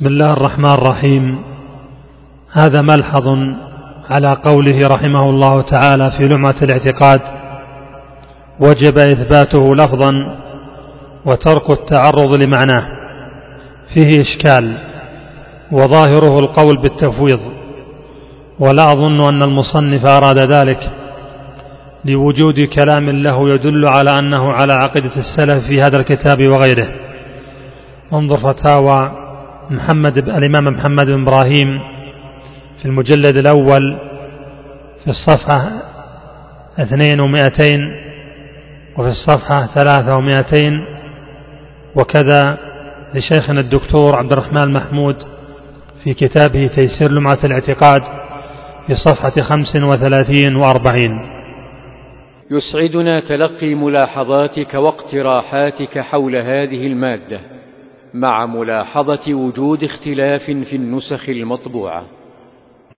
بسم الله الرحمن الرحيم. هذا ملحظ على قوله رحمه الله تعالى في لمعة الاعتقاد وجب إثباته لفظا وترك التعرض لمعناه. فيه إشكال وظاهره القول بالتفويض ولا أظن أن المصنف أراد ذلك لوجود كلام له يدل على أنه على عقيدة السلف في هذا الكتاب وغيره. انظر فتاوى محمد الإمام محمد بن إبراهيم في المجلد الأول في الصفحة اثنين ومائتين وفي الصفحة ثلاثة ومائتين وكذا لشيخنا الدكتور عبد الرحمن محمود في كتابه تيسير لمعة الاعتقاد في صفحة خمس وثلاثين وأربعين. يسعدنا تلقي ملاحظاتك واقتراحاتك حول هذه المادة. مع ملاحظة وجود اختلاف في النسخ المطبوعة.